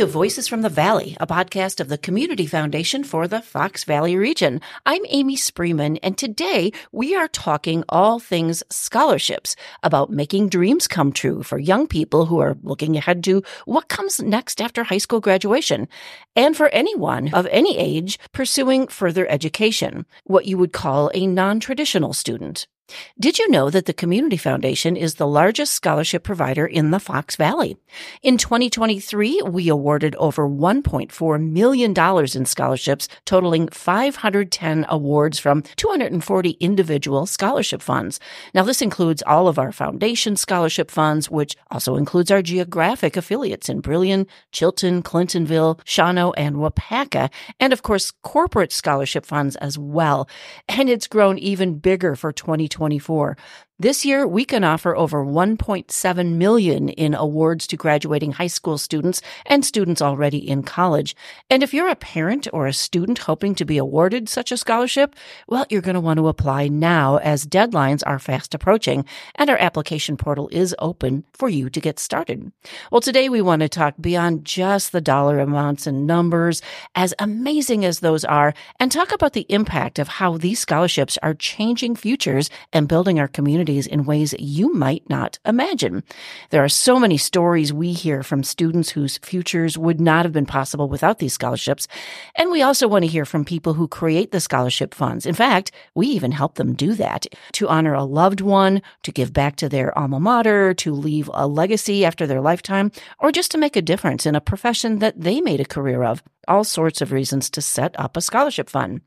To Voices from the Valley, a podcast of the Community Foundation for the Fox Valley region. I'm Amy Spreeman, and today we are talking all things scholarships about making dreams come true for young people who are looking ahead to what comes next after high school graduation, and for anyone of any age pursuing further education, what you would call a non-traditional student. Did you know that the Community Foundation is the largest scholarship provider in the Fox Valley? In 2023, we awarded over $1.4 million in scholarships, totaling 510 awards from 240 individual scholarship funds. Now, this includes all of our foundation scholarship funds, which also includes our geographic affiliates in Brillion, Chilton, Clintonville, Shawano, and Waupaca, and of course, corporate scholarship funds as well. And it's grown even bigger for 2020. 2024. This year, we can offer over 1.7 million in awards to graduating high school students and students already in college. And if you're a parent or a student hoping to be awarded such a scholarship, well, you're going to want to apply now as deadlines are fast approaching and our application portal is open for you to get started. Well, today we want to talk beyond just the dollar amounts and numbers, as amazing as those are, and talk about the impact of how these scholarships are changing futures and building our community in ways you might not imagine. There are so many stories we hear from students whose futures would not have been possible without these scholarships. And we also want to hear from people who create the scholarship funds. In fact, we even help them do that to honor a loved one, to give back to their alma mater, to leave a legacy after their lifetime, or just to make a difference in a profession that they made a career of all sorts of reasons to set up a scholarship fund.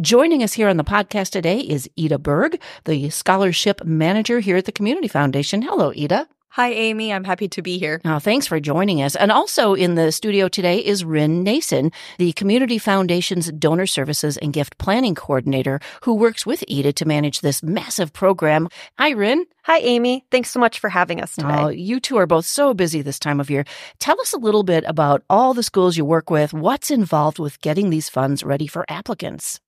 Joining us here on the podcast today is Ida Berg, the scholarship manager here at the Community Foundation. Hello, Ida. Hi, Amy. I'm happy to be here. Oh, thanks for joining us. And also in the studio today is Rin Nason, the Community Foundation's Donor Services and Gift Planning Coordinator, who works with Ida to manage this massive program. Hi, Rin. Hi, Amy. Thanks so much for having us today. Oh, you two are both so busy this time of year. Tell us a little bit about all the schools you work with. What's involved with getting these funds ready for applicants?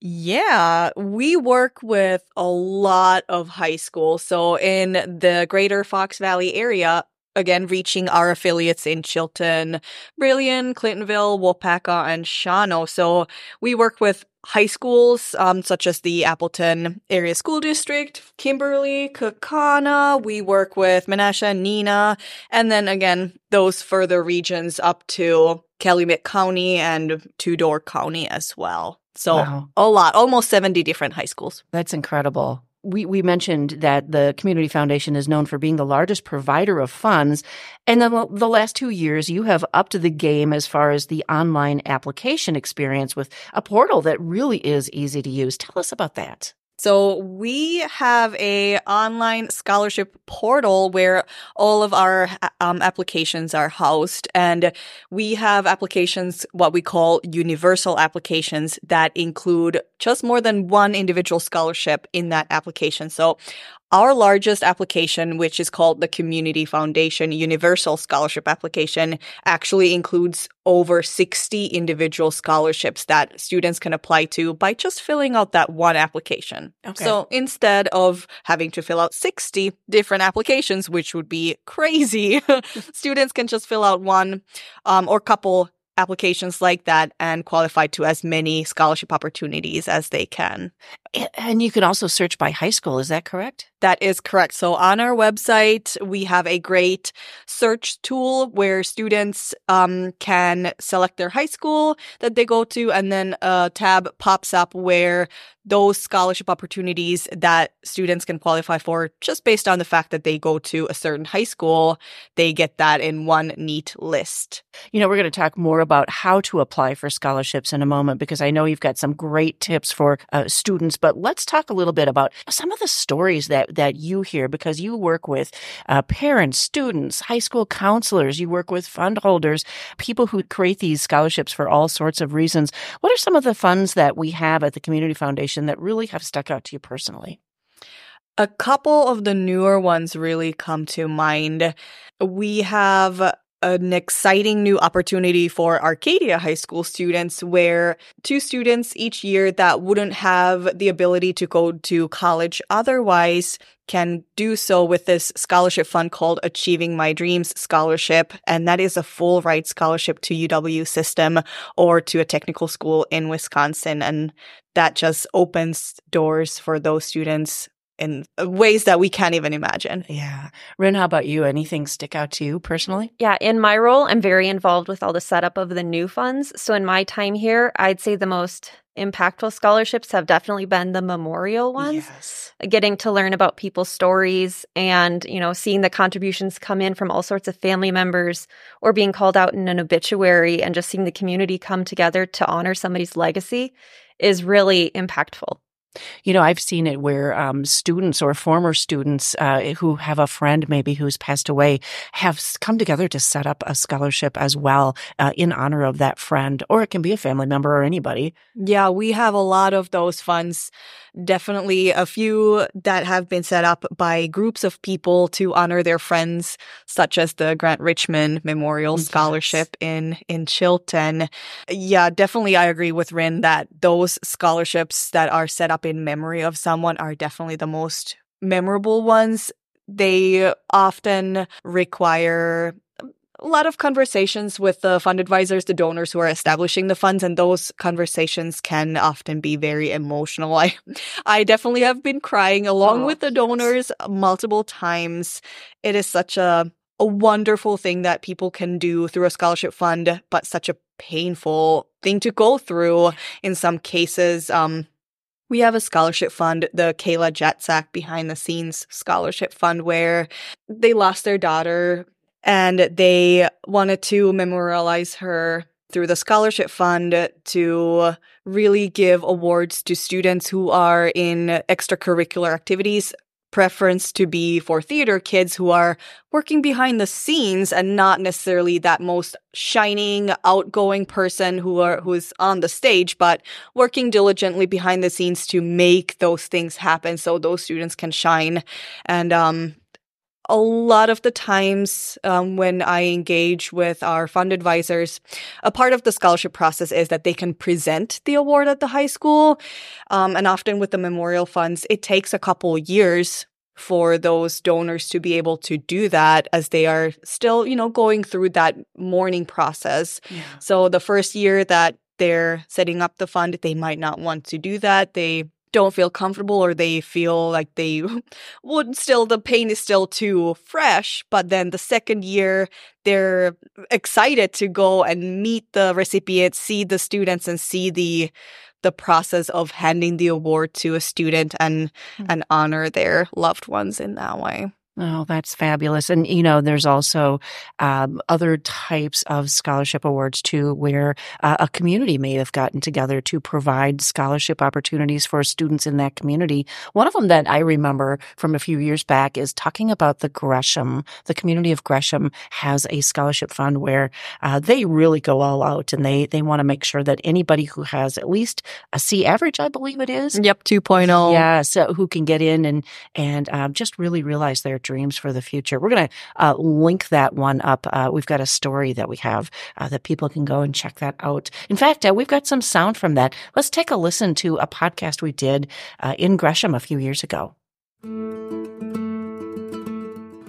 Yeah, we work with a lot of high schools. So in the greater Fox Valley area, again, reaching our affiliates in Chilton, Brillion, Clintonville, Waupaca, and Shawano. So we work with high schools, um, such as the Appleton Area School District, Kimberly, Kaukauna. We work with Menasha, Neenah, and then again, those further regions up to Calumet County and Tudor County as well. So wow. a lot, almost 70 different high schools. That's incredible. We, we mentioned that the Community Foundation is known for being the largest provider of funds. And then the last two years, you have upped the game as far as the online application experience with a portal that really is easy to use. Tell us about that. So we have a online scholarship portal where all of our um, applications are housed and we have applications, what we call universal applications that include just more than one individual scholarship in that application. So our largest application, which is called the Community Foundation Universal Scholarship Application, actually includes over 60 individual scholarships that students can apply to by just filling out that one application. Okay. So instead of having to fill out 60 different applications, which would be crazy, students can just fill out one um, or couple applications like that and qualify to as many scholarship opportunities as they can. And you can also search by high school, is that correct? That is correct. So on our website, we have a great search tool where students um, can select their high school that they go to, and then a tab pops up where those scholarship opportunities that students can qualify for just based on the fact that they go to a certain high school, they get that in one neat list. You know, we're going to talk more about how to apply for scholarships in a moment because I know you've got some great tips for uh, students, but let's talk a little bit about some of the stories that that you hear because you work with uh, parents, students, high school counselors, you work with fund holders, people who create these scholarships for all sorts of reasons. What are some of the funds that we have at the Community Foundation that really have stuck out to you personally? A couple of the newer ones really come to mind. We have an exciting new opportunity for Arcadia High School students where two students each year that wouldn't have the ability to go to college otherwise can do so with this scholarship fund called Achieving My Dreams Scholarship. And that is a full ride scholarship to UW system or to a technical school in Wisconsin. And that just opens doors for those students in ways that we can't even imagine. Yeah. Rin, how about you? Anything stick out to you personally? Yeah. In my role, I'm very involved with all the setup of the new funds. So in my time here, I'd say the most impactful scholarships have definitely been the memorial ones. Yes. Getting to learn about people's stories and, you know, seeing the contributions come in from all sorts of family members or being called out in an obituary and just seeing the community come together to honor somebody's legacy is really impactful. You know, I've seen it where um, students or former students uh, who have a friend maybe who's passed away have come together to set up a scholarship as well uh, in honor of that friend, or it can be a family member or anybody. Yeah, we have a lot of those funds. Definitely a few that have been set up by groups of people to honor their friends, such as the Grant Richmond Memorial Scholarship in in Chilton. Yeah, definitely, I agree with Rin that those scholarships that are set up in memory of someone are definitely the most memorable ones. They often require a lot of conversations with the fund advisors, the donors who are establishing the funds, and those conversations can often be very emotional. I, I definitely have been crying along oh, with the donors multiple times. It is such a a wonderful thing that people can do through a scholarship fund, but such a painful thing to go through in some cases. Um, we have a scholarship fund, the Kayla Jetsack Behind the Scenes Scholarship Fund, where they lost their daughter and they wanted to memorialize her through the scholarship fund to really give awards to students who are in extracurricular activities preference to be for theater kids who are working behind the scenes and not necessarily that most shining outgoing person who are who's on the stage but working diligently behind the scenes to make those things happen so those students can shine. And um a lot of the times um, when I engage with our fund advisors, a part of the scholarship process is that they can present the award at the high school. Um, and often with the memorial funds, it takes a couple years for those donors to be able to do that as they are still, you know, going through that mourning process. Yeah. So the first year that they're setting up the fund, they might not want to do that. They don't feel comfortable or they feel like they would still the pain is still too fresh but then the second year they're excited to go and meet the recipients see the students and see the the process of handing the award to a student and mm-hmm. and honor their loved ones in that way Oh, that's fabulous. And, you know, there's also um, other types of scholarship awards too, where uh, a community may have gotten together to provide scholarship opportunities for students in that community. One of them that I remember from a few years back is talking about the Gresham. The community of Gresham has a scholarship fund where uh, they really go all out and they, they want to make sure that anybody who has at least a C average, I believe it is. Yep, 2.0. Yeah, so who can get in and, and uh, just really realize their dreams for the future. We're going to uh, link that one up. Uh, we've got a story that we have uh, that people can go and check that out. In fact, uh, we've got some sound from that. Let's take a listen to a podcast we did uh, in Gresham a few years ago.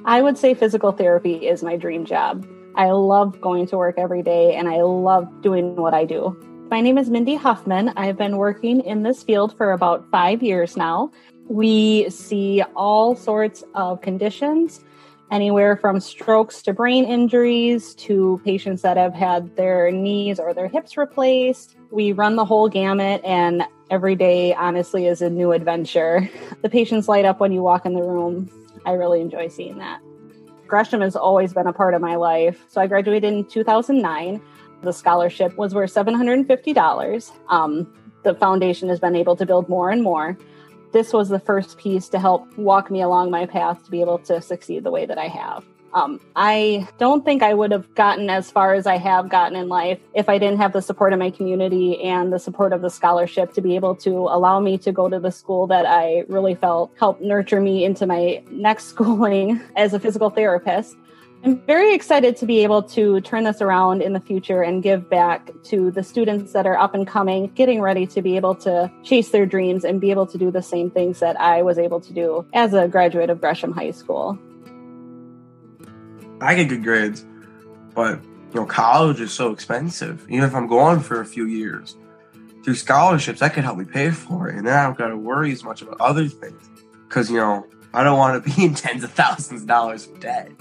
I would say physical therapy is my dream job. I love going to work every day and I love doing what I do. My name is Mindy Huffman. I've been working in this field for about five years now. We see all sorts of conditions, anywhere from strokes to brain injuries to patients that have had their knees or their hips replaced. We run the whole gamut, and every day, honestly, is a new adventure. The patients light up when you walk in the room. I really enjoy seeing that. Gresham has always been a part of my life. So I graduated in 2009. The scholarship was worth $750. Um, the foundation has been able to build more and more this was the first piece to help walk me along my path to be able to succeed the way that I have. Um, I don't think I would have gotten as far as I have gotten in life if I didn't have the support of my community and the support of the scholarship to be able to allow me to go to the school that I really felt helped nurture me into my next schooling as a physical therapist. I'm very excited to be able to turn this around in the future and give back to the students that are up and coming, getting ready to be able to chase their dreams and be able to do the same things that I was able to do as a graduate of Gresham High School. I get good grades, but you know, college is so expensive. Even if I'm going for a few years, through scholarships, that could help me pay for it, and then I don't got to worry as much about other things. Because you know, I don't want to be in tens of thousands of dollars of debt.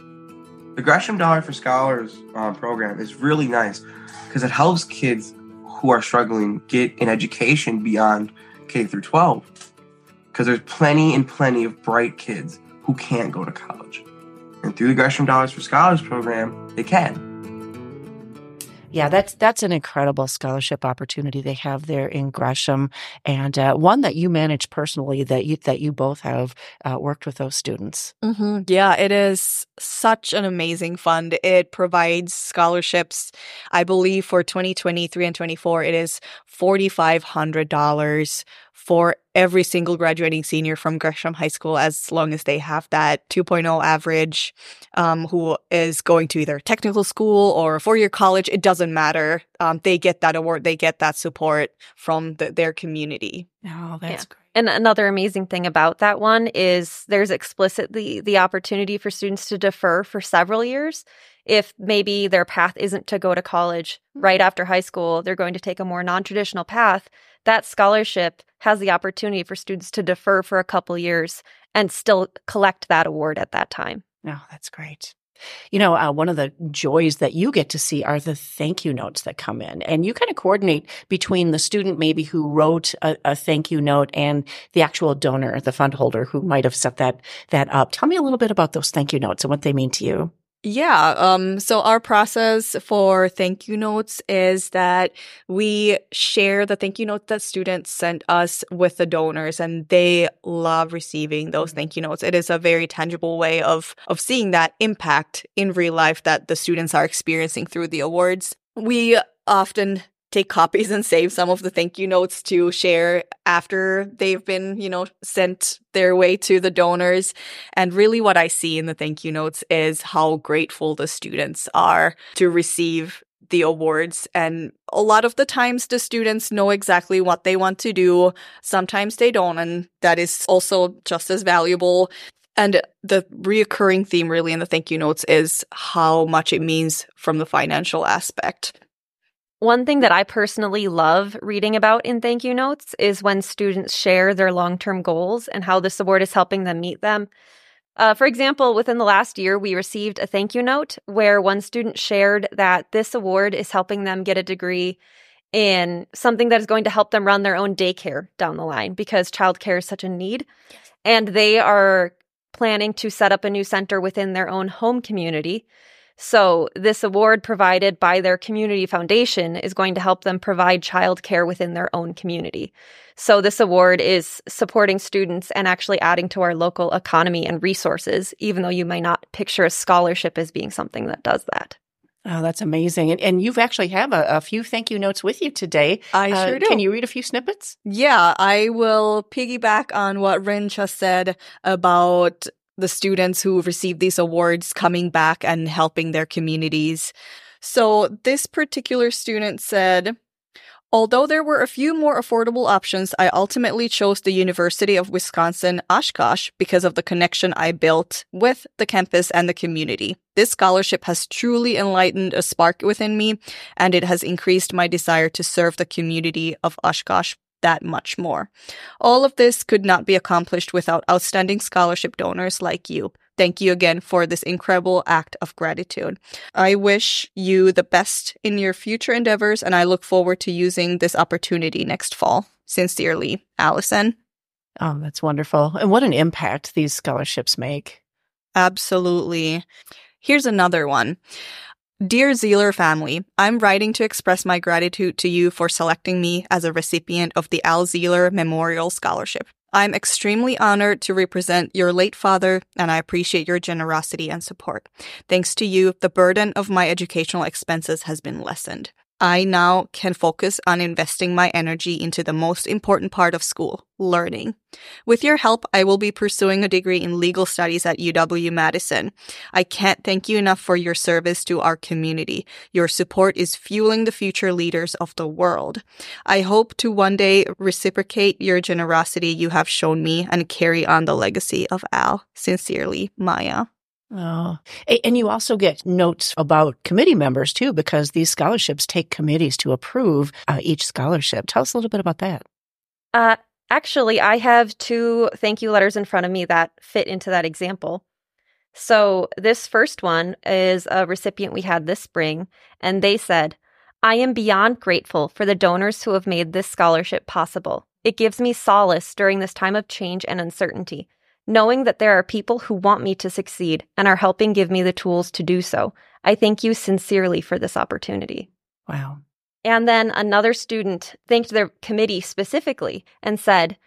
The Gresham Dollar for Scholars um, program is really nice because it helps kids who are struggling get an education beyond K through 12. Because there's plenty and plenty of bright kids who can't go to college. And through the Gresham Dollars for Scholars program, they can. Yeah, that's that's an incredible scholarship opportunity they have there in Gresham, and uh, one that you manage personally. That you that you both have uh, worked with those students. Mm-hmm. Yeah, it is such an amazing fund. It provides scholarships. I believe for 2023 and 24, it is forty five hundred dollars for every single graduating senior from Gresham High School as long as they have that 2.0 average, um, who is going to either technical school or four year college. It doesn't matter. Um, they get that award, they get that support from the, their community. Oh, that's Yeah. great. And another amazing thing about that one is there's explicitly the opportunity for students to defer for several years. If maybe their path isn't to go to college right after high school, they're going to take a more non traditional path. That scholarship has the opportunity for students to defer for a couple years and still collect that award at that time. Oh, that's great. You know, uh, one of the joys that you get to see are the thank you notes that come in, and you kind of coordinate between the student maybe who wrote a, a thank you note and the actual donor, the fund holder who might have set that that up. Tell me a little bit about those thank you notes and what they mean to you. Yeah. Um, so our process for thank you notes is that we share the thank you notes that students sent us with the donors and they love receiving those thank you notes. It is a very tangible way of, of seeing that impact in real life that the students are experiencing through the awards. We often take copies and save some of the thank you notes to share after they've been, you know, sent their way to the donors. And really what I see in the thank you notes is how grateful the students are to receive the awards. And a lot of the times the students know exactly what they want to do. Sometimes they don't. And that is also just as valuable. And the reoccurring theme really in the thank you notes is how much it means from the financial aspect. One thing that I personally love reading about in thank you notes is when students share their long term goals and how this award is helping them meet them. Uh, for example, within the last year, we received a thank you note where one student shared that this award is helping them get a degree in something that is going to help them run their own daycare down the line because childcare is such a need. And they are planning to set up a new center within their own home community. So, this award provided by their community foundation is going to help them provide childcare within their own community. So, this award is supporting students and actually adding to our local economy and resources, even though you may not picture a scholarship as being something that does that. Oh, that's amazing. And, and you've actually have a, a few thank you notes with you today. I Uh, sure do. Can you read a few snippets? Yeah, I will piggyback on what Rin just said about the students who received these awards coming back and helping their communities. So this particular student said, Although there were a few more affordable options, I ultimately chose the University of Wisconsin Oshkosh because of the connection I built with the campus and the community. This scholarship has truly enlightened a spark within me, and it has increased my desire to serve the community of Oshkosh that much more. All of this could not be accomplished without outstanding scholarship donors like you. Thank you again for this incredible act of gratitude. I wish you the best in your future endeavors, and I look forward to using this opportunity next fall. Sincerely, Allison. Oh, that's wonderful. And what an impact these scholarships make. Absolutely. Here's another one. Dear Zeeler family, I'm writing to express my gratitude to you for selecting me as a recipient of the Al Zeeler Memorial Scholarship. I'm extremely honored to represent your late father, and I appreciate your generosity and support. Thanks to you, the burden of my educational expenses has been lessened. I now can focus on investing my energy into the most important part of school, learning. With your help, I will be pursuing a degree in legal studies at UW Madison. I can't thank you enough for your service to our community. Your support is fueling the future leaders of the world. I hope to one day reciprocate your generosity you have shown me and carry on the legacy of Al. Sincerely, Maya. Oh, and you also get notes about committee members too, because these scholarships take committees to approve uh, each scholarship. Tell us a little bit about that. Uh, actually, I have two thank you letters in front of me that fit into that example. So, this first one is a recipient we had this spring, and they said, I am beyond grateful for the donors who have made this scholarship possible. It gives me solace during this time of change and uncertainty knowing that there are people who want me to succeed and are helping give me the tools to do so. I thank you sincerely for this opportunity. Wow. And then another student thanked their committee specifically and said,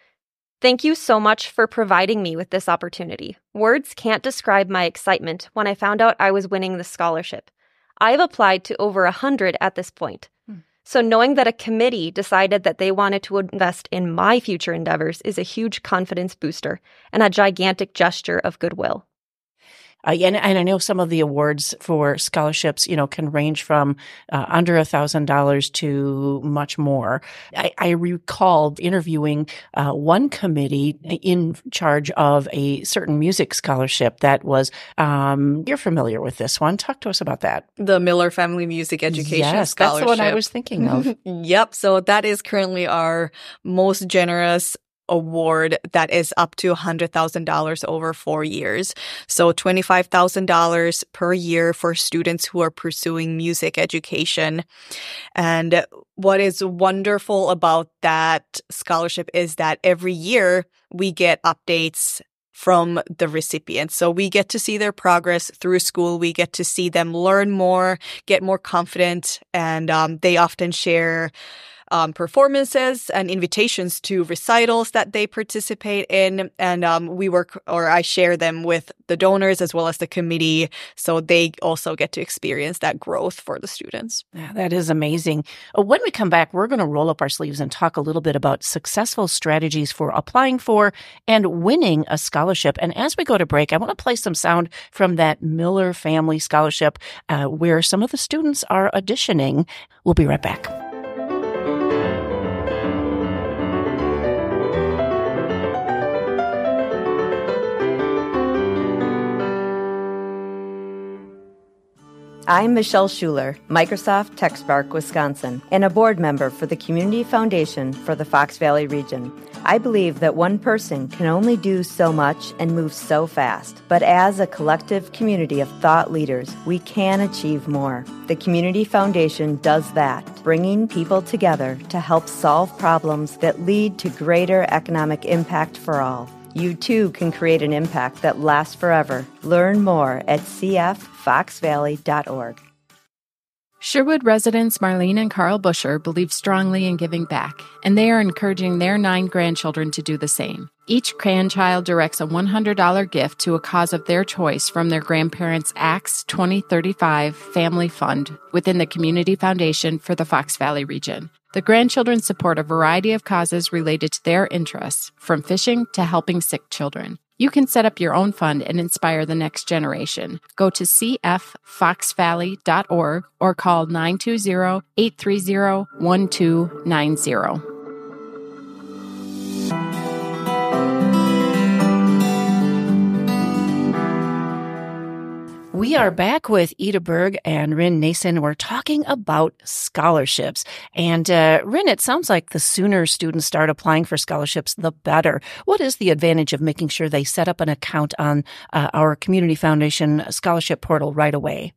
Thank you so much for providing me with this opportunity. Words can't describe my excitement when I found out I was winning the scholarship. I have applied to over a hundred at this point. So, knowing that a committee decided that they wanted to invest in my future endeavors is a huge confidence booster and a gigantic gesture of goodwill. Uh, and, and, I know some of the awards for scholarships, you know, can range from uh, under a thousand dollars to much more. I, I recalled interviewing uh, one committee in charge of a certain music scholarship that was. Um, you're familiar with this one. Talk to us about that. The Miller Family Music Education yes, Scholarship. that's the one I was thinking of. yep. So that is currently our most generous award that is up to $100,000 over four years. So $25,000 per year for students who are pursuing music education. And what is wonderful about that scholarship is that every year we get updates from the recipients. So we get to see their progress through school. We get to see them learn more, get more confident, and um, they often share um, performances and invitations to recitals that they participate in. And um, we work, or I share them with the donors as well as the committee. So they also get to experience that growth for the students. Yeah, that is amazing. Uh, when we come back, we're going to roll up our sleeves and talk a little bit about successful strategies for applying for and winning a scholarship. And as we go to break, I want to play some sound from that Miller Family Scholarship uh, where some of the students are auditioning. We'll be right back. I'm Michelle Schuler, Microsoft TechSpark, Wisconsin, and a board member for the Community Foundation for the Fox Valley region. I believe that one person can only do so much and move so fast, but as a collective community of thought leaders, we can achieve more. The Community Foundation does that, bringing people together to help solve problems that lead to greater economic impact for all. You too can create an impact that lasts forever. Learn more at cffoxvalley.org. Sherwood residents Marlene and Carl Busher believe strongly in giving back, and they are encouraging their nine grandchildren to do the same. Each grandchild directs a $100 gift to a cause of their choice from their grandparents' Acts 2035 Family Fund within the Community Foundation for the Fox Valley region. The grandchildren support a variety of causes related to their interests, from fishing to helping sick children. You can set up your own fund and inspire the next generation. Go to cffoxvalley.org or call 920 830 1290. We are back with Ida Berg and Rin Nason. We're talking about scholarships. And uh, Rin, it sounds like the sooner students start applying for scholarships, the better. What is the advantage of making sure they set up an account on uh, our Community Foundation scholarship portal right away?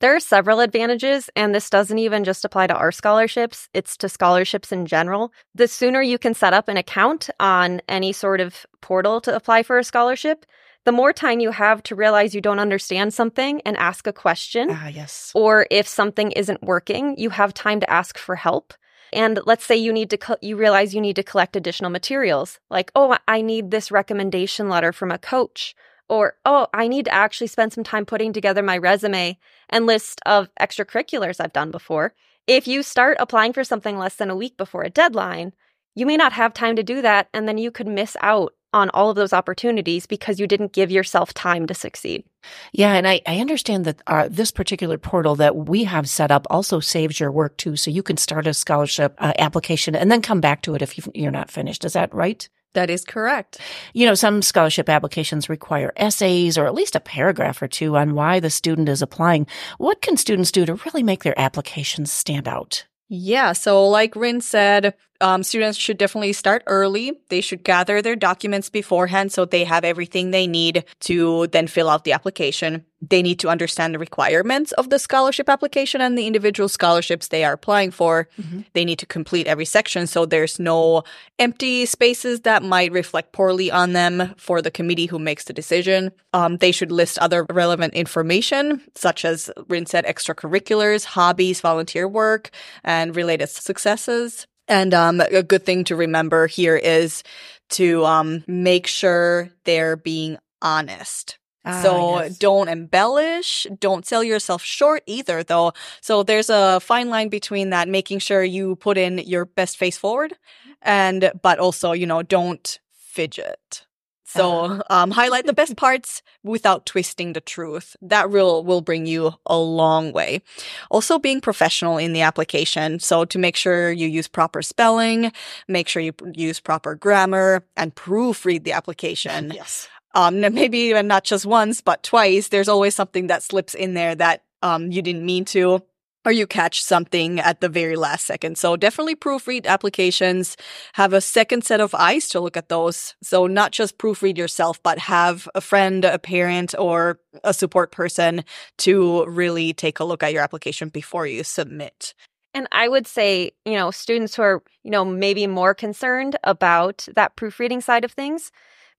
There are several advantages, and this doesn't even just apply to our scholarships, it's to scholarships in general. The sooner you can set up an account on any sort of portal to apply for a scholarship, the more time you have to realize you don't understand something and ask a question. Ah, yes. Or if something isn't working, you have time to ask for help. And let's say you need to, co- you realize you need to collect additional materials, like, oh, I need this recommendation letter from a coach. Or, oh, I need to actually spend some time putting together my resume and list of extracurriculars I've done before. If you start applying for something less than a week before a deadline, you may not have time to do that, and then you could miss out on all of those opportunities because you didn't give yourself time to succeed. Yeah, and I, I understand that uh, this particular portal that we have set up also saves your work too, so you can start a scholarship uh, application and then come back to it if you're not finished. Is that right? That is correct. You know, some scholarship applications require essays or at least a paragraph or two on why the student is applying. What can students do to really make their applications stand out? Yeah, so like Rin said, um, students should definitely start early. They should gather their documents beforehand so they have everything they need to then fill out the application. They need to understand the requirements of the scholarship application and the individual scholarships they are applying for. Mm-hmm. They need to complete every section so there's no empty spaces that might reflect poorly on them for the committee who makes the decision. Um, they should list other relevant information, such as Rin said, extracurriculars, hobbies, volunteer work, and related successes. And um, a good thing to remember here is to um, make sure they're being honest. Ah, so yes. don't embellish, don't sell yourself short either though. So there's a fine line between that making sure you put in your best face forward and but also, you know, don't fidget. So uh-huh. um, highlight the best parts without twisting the truth. That will will bring you a long way. Also, being professional in the application. So to make sure you use proper spelling, make sure you use proper grammar, and proofread the application. Yes. Um, maybe even not just once, but twice. There's always something that slips in there that um, you didn't mean to or you catch something at the very last second. So definitely proofread applications, have a second set of eyes to look at those. So not just proofread yourself, but have a friend, a parent, or a support person to really take a look at your application before you submit. And I would say, you know, students who are, you know, maybe more concerned about that proofreading side of things,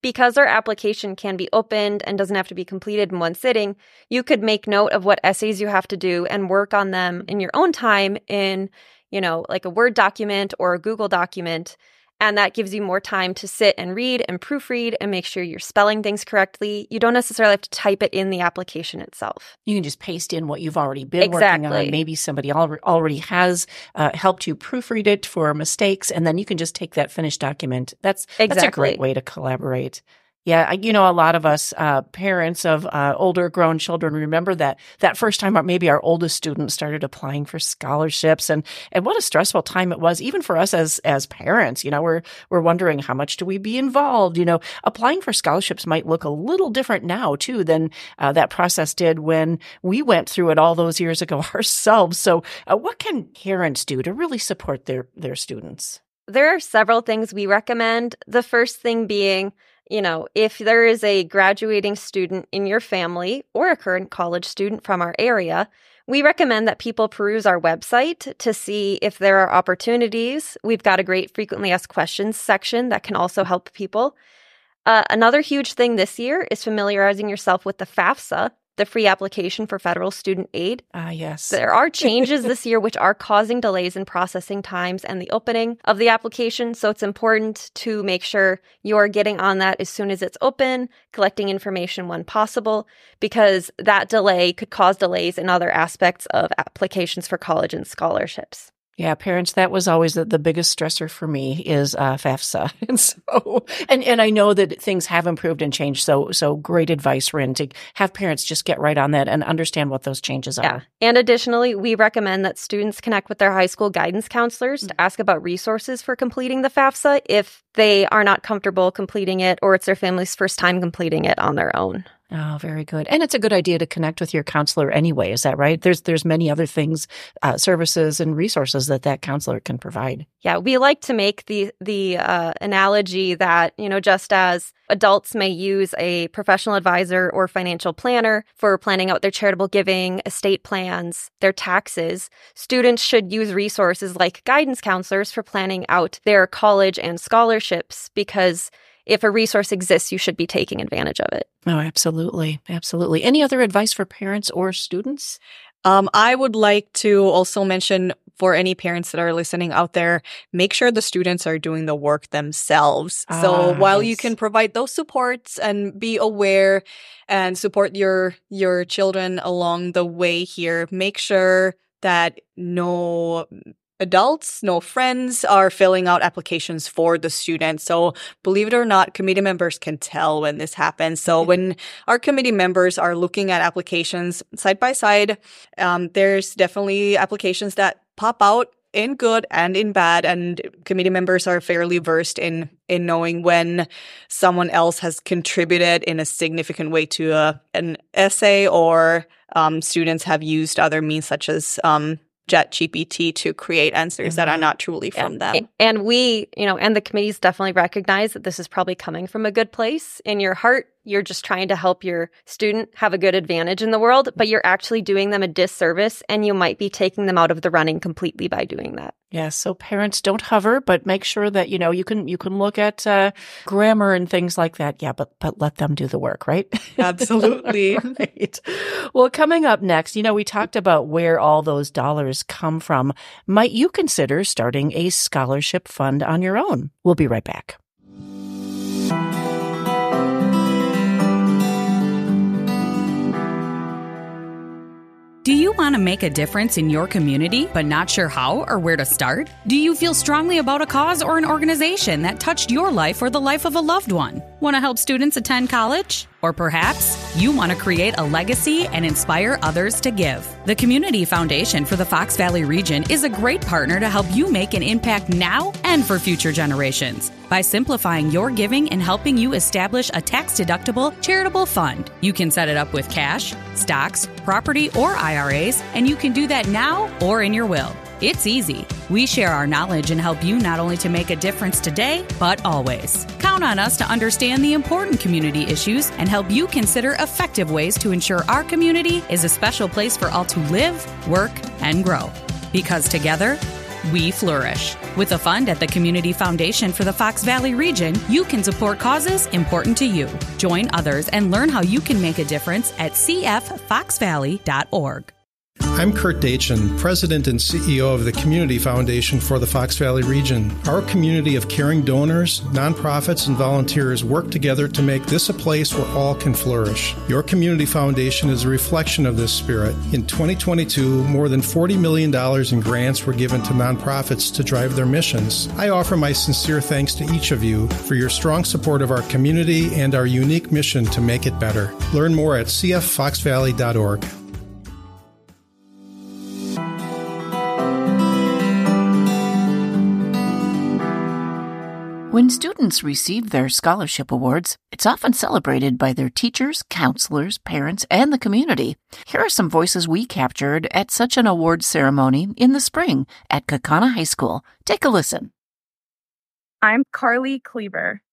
because our application can be opened and doesn't have to be completed in one sitting, you could make note of what essays you have to do and work on them in your own time in, you know, like a Word document or a Google document and that gives you more time to sit and read and proofread and make sure you're spelling things correctly. You don't necessarily have to type it in the application itself. You can just paste in what you've already been exactly. working on. Maybe somebody already has uh, helped you proofread it for mistakes, and then you can just take that finished document. That's, exactly. that's a great way to collaborate. Yeah, you know, a lot of us uh, parents of uh, older grown children remember that that first time our, maybe our oldest student started applying for scholarships, and and what a stressful time it was, even for us as as parents. You know, we're we're wondering how much do we be involved. You know, applying for scholarships might look a little different now too than uh, that process did when we went through it all those years ago ourselves. So, uh, what can parents do to really support their their students? There are several things we recommend. The first thing being you know, if there is a graduating student in your family or a current college student from our area, we recommend that people peruse our website to see if there are opportunities. We've got a great frequently asked questions section that can also help people. Uh, another huge thing this year is familiarizing yourself with the FAFSA, the free application for federal student aid. Ah, yes. There are changes this year which are causing delays in processing times and the opening of the application. So it's important to make sure you're getting on that as soon as it's open, collecting information when possible, because that delay could cause delays in other aspects of applications for college and scholarships. Yeah, parents, that was always the, the biggest stressor for me is uh, FAFSA. And so, and, and I know that things have improved and changed. So, so great advice, Rin, to have parents just get right on that and understand what those changes are. Yeah. And additionally, we recommend that students connect with their high school guidance counselors mm-hmm. to ask about resources for completing the FAFSA if they are not comfortable completing it or it's their family's first time completing it on their own. Oh, very good. And it's a good idea to connect with your counselor anyway. Is that right? There's there's many other things, uh, services and resources that that counselor can provide. Yeah, we like to make the the uh, analogy that you know just as adults may use a professional advisor or financial planner for planning out their charitable giving, estate plans, their taxes, students should use resources like guidance counselors for planning out their college and scholarships because if a resource exists, you should be taking advantage of it. Oh, absolutely. Absolutely. Any other advice for parents or students? Um, I would like to also mention for any parents that are listening out there, make sure the students are doing the work themselves. Ah, so while yes. you can provide those supports and be aware and support your your children along the way here, make sure that no adults, no friends are filling out applications for the students. So believe it or not, committee members can tell when this happens. So when our committee members are looking at applications side by side, um, there's definitely applications that pop out in good and in bad and committee members are fairly versed in in knowing when someone else has contributed in a significant way to a, an essay or um, students have used other means such as um, ChatGPT to create answers mm-hmm. that are mm-hmm. not truly from yeah. them. And we, you know, and the committees definitely recognize that this is probably coming from a good place in your heart you're just trying to help your student have a good advantage in the world, but you're actually doing them a disservice and you might be taking them out of the running completely by doing that. Yeah, so parents don't hover, but make sure that you know you can you can look at uh, grammar and things like that. Yeah, but but let them do the work, right? Absolutely. right. Well, coming up next, you know, we talked about where all those dollars come from. Might you consider starting a scholarship fund on your own? We'll be right back. Do you want to make a difference in your community but not sure how or where to start? Do you feel strongly about a cause or an organization that touched your life or the life of a loved one? Want to help students attend college? Or perhaps you want to create a legacy and inspire others to give. The Community Foundation for the Fox Valley region is a great partner to help you make an impact now and for future generations. By simplifying your giving and helping you establish a tax deductible charitable fund, you can set it up with cash, stocks, property, or IRAs, and you can do that now or in your will. It's easy. We share our knowledge and help you not only to make a difference today, but always. Count on us to understand the important community issues and help you consider effective ways to ensure our community is a special place for all to live, work, and grow. Because together, we flourish. With a fund at the Community Foundation for the Fox Valley region, you can support causes important to you. Join others and learn how you can make a difference at cffoxvalley.org. I'm Curt Detjen, President and CEO of the Community Foundation for the Fox Valley region. Our community of caring donors, nonprofits, and volunteers work together to make this a place where all can flourish. Your Community Foundation is a reflection of this spirit. In 2022, more than $40 million in grants were given to nonprofits to drive their missions. I offer my sincere thanks to each of you for your strong support of our community and our unique mission to make it better. Learn more at cffoxvalley.org. When students receive their scholarship awards, it's often celebrated by their teachers, counselors, parents, and the community. Here are some voices we captured at such an award ceremony in the spring at Kaukauna High School. Take a listen. I'm Carly Kleber.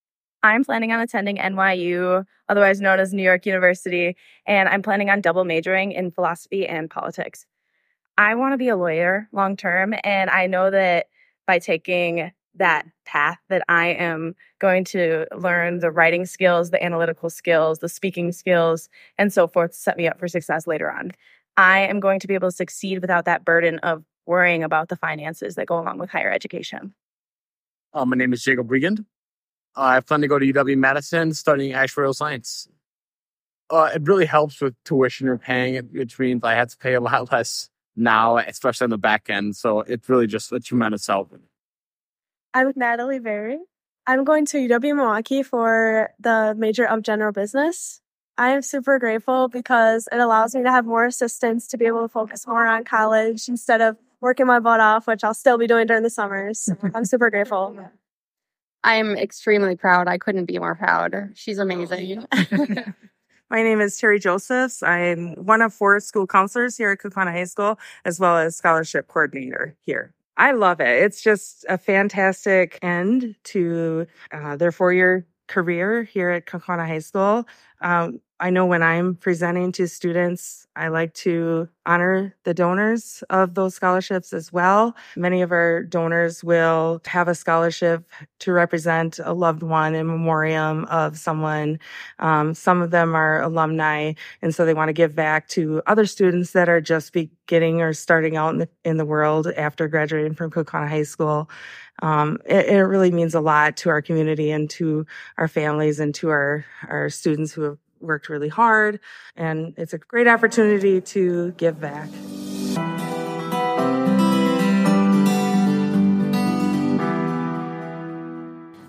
I'm planning on attending NYU, otherwise known as New York University, and I'm planning on double majoring in philosophy and politics. I want to be a lawyer long term, and I know that by taking that path that I am going to learn the writing skills, the analytical skills, the speaking skills, and so forth set me up for success later on. I am going to be able to succeed without that burden of worrying about the finances that go along with higher education. Uh, my name is Jacob. Uh, I plan to go to UW Madison studying actuarial science. Uh, it really helps with tuition you're paying, which means I had to pay a lot less now, especially on the back end. So it's really just a tremendous help. I'm Natalie Berry. I'm going to UW Milwaukee for the major of general business. I am super grateful because it allows me to have more assistance to be able to focus more on college instead of working my butt off, which I'll still be doing during the summers. I'm super grateful. I'm extremely proud. I couldn't be more proud. She's amazing. Oh, my name is Terry Josephs. I'm one of four school counselors here at Kaukauna High School, as well as scholarship coordinator here. I love it. It's just a fantastic end to uh, their four year career here at Kaukauna High School. Um, I know when I'm presenting to students, I like to honor the donors of those scholarships as well. Many of our donors will have a scholarship to represent a loved one in memoriam of someone. Um, some of them are alumni, and so they want to give back to other students that are just beginning or starting out in the, in the world after graduating from Kaukauna High School. Um, it, it really means a lot to our community and to our families and to our, our students who have worked really hard, and it's a great opportunity to give back.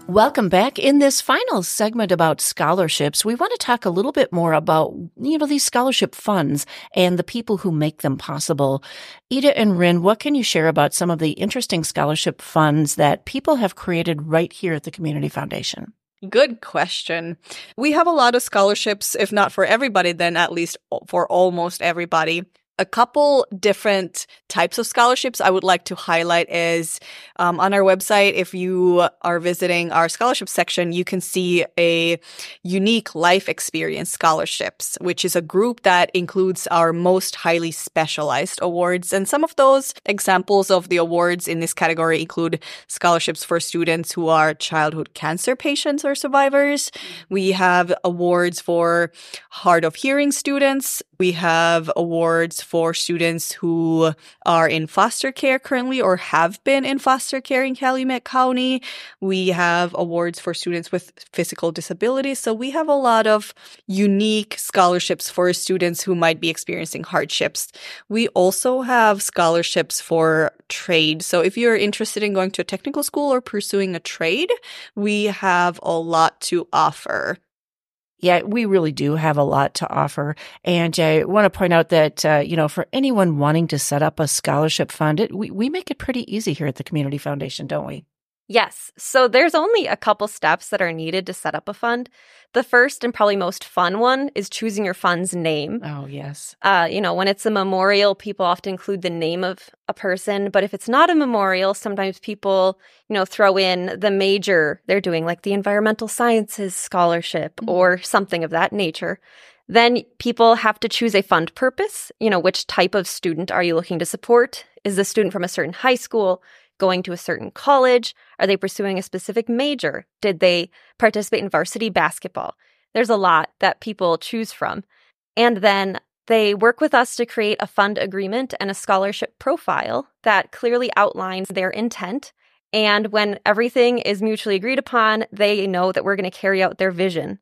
Welcome back. In this final segment about scholarships, we want to talk a little bit more about, you know, these scholarship funds and the people who make them possible. Ida and Rin, what can you share about some of the interesting scholarship funds that people have created right here at the Community Foundation? Good question. We have a lot of scholarships, if not for everybody, then at least for almost everybody a couple different types of scholarships I would like to highlight is um, on our website. If you are visiting our scholarship section, you can see a unique life experience scholarships, which is a group that includes our most highly specialized awards. And some of those examples of the awards in this category include scholarships for students who are childhood cancer patients or survivors. We have awards for hard of hearing students. We have awards for students who are in foster care currently or have been in foster care in Calumet County. We have awards for students with physical disabilities. So we have a lot of unique scholarships for students who might be experiencing hardships. We also have scholarships for trade. So if you're interested in going to a technical school or pursuing a trade, we have a lot to offer. Yeah, we really do have a lot to offer. And I want to point out that, uh, you know, for anyone wanting to set up a scholarship fund, it, we, we make it pretty easy here at the Community Foundation, don't we? Yes. So there's only a couple steps that are needed to set up a fund. The first and probably most fun one is choosing your fund's name. Oh, yes. Uh, you know, when it's a memorial, people often include the name of a person. But if it's not a memorial, sometimes people, you know, throw in the major they're doing, like the environmental sciences scholarship mm-hmm. or something of that nature. Then people have to choose a fund purpose. You know, which type of student are you looking to support? Is the student from a certain high school? Going to a certain college? Are they pursuing a specific major? Did they participate in varsity basketball? There's a lot that people choose from. And then they work with us to create a fund agreement and a scholarship profile that clearly outlines their intent. And when everything is mutually agreed upon, they know that we're going to carry out their vision.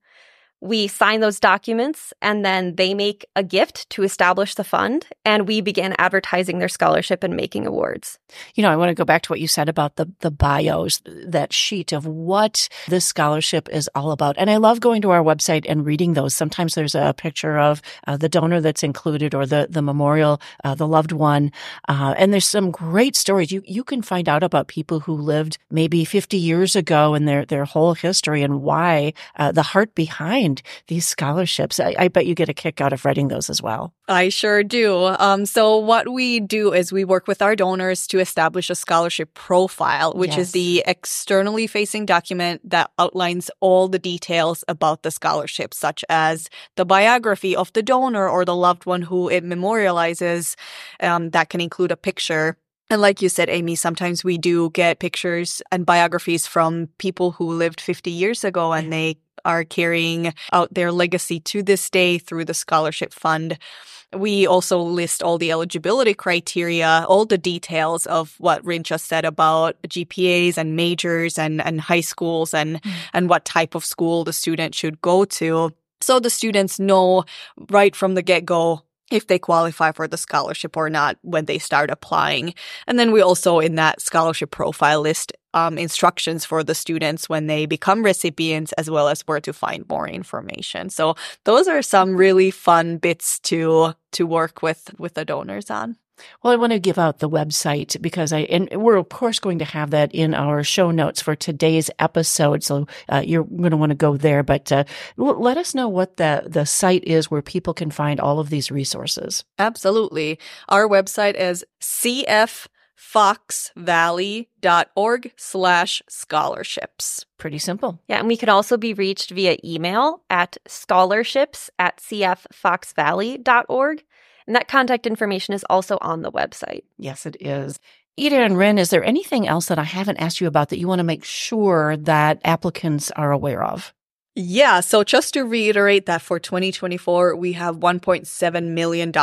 We sign those documents and then they make a gift to establish the fund and we begin advertising their scholarship and making awards. You know, I want to go back to what you said about the the bios, that sheet of what this scholarship is all about. And I love going to our website and reading those. Sometimes there's a picture of uh, the donor that's included or the the memorial, uh, the loved one, uh, and there's some great stories. You you can find out about people who lived maybe 50 years ago and their their whole history and why uh, the heart behind these scholarships. I, I, bet you get a kick out of writing those as well. I sure do. Um, so what we do is we work with our donors to establish a scholarship profile, which yes. is the externally facing document that outlines all the details about the scholarship, such as the biography of the donor or the loved one who it memorializes. Um, that can include a picture and like you said, Amy, sometimes we do get pictures and biographies from people who lived 50 years ago and they are carrying out their legacy to this day through the scholarship fund. We also list all the eligibility criteria, all the details of what Rin just said about GPAs and majors and, and high schools and, mm. and what type of school the student should go to. So the students know right from the get go if they qualify for the scholarship or not when they start applying. And then we also in that scholarship profile list um, instructions for the students when they become recipients as well as where to find more information. So those are some really fun bits to to work with with the donors on. Well, I want to give out the website because I, and we're of course going to have that in our show notes for today's episode. So uh, you're going to want to go there, but uh, let us know what the, the site is where people can find all of these resources. Absolutely. Our website is cffoxvalley.org slash scholarships. Pretty simple. Yeah. And we could also be reached via email at scholarships at cffoxvalley.org. And that contact information is also on the website. Yes, it is. Ida and Rin, is there anything else that I haven't asked you about that you want to make sure that applicants are aware of? Yeah. So just to reiterate that for 2024, we have $1.7 million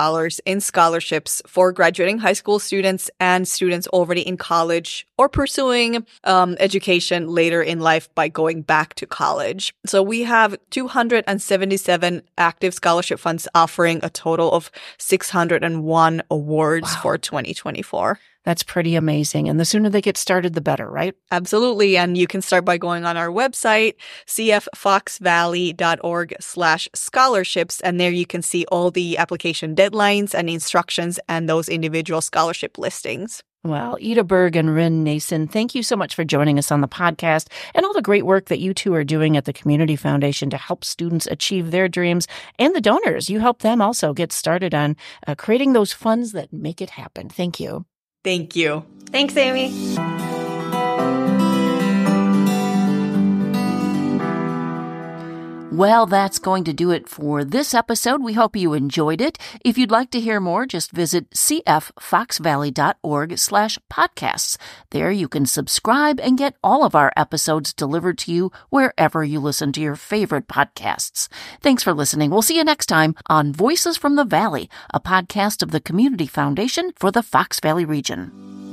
in scholarships for graduating high school students and students already in college or pursuing um, education later in life by going back to college. So we have 277 active scholarship funds offering a total of 601 awards wow. for 2024. That's pretty amazing. And the sooner they get started, the better, right? Absolutely. And you can start by going on our website, cffoxvalley.org slash scholarships. And there you can see all the application deadlines and instructions and those individual scholarship listings. Well, Ida Berg and Rin Nason, thank you so much for joining us on the podcast and all the great work that you two are doing at the Community Foundation to help students achieve their dreams and the donors. You help them also get started on uh, creating those funds that make it happen. Thank you. Thank you. Thanks, Amy. Well, that's going to do it for this episode. We hope you enjoyed it. If you'd like to hear more, just visit cffoxvalley.org slash podcasts. There you can subscribe and get all of our episodes delivered to you wherever you listen to your favorite podcasts. Thanks for listening. We'll see you next time on Voices from the Valley, a podcast of the Community Foundation for the Fox Valley region.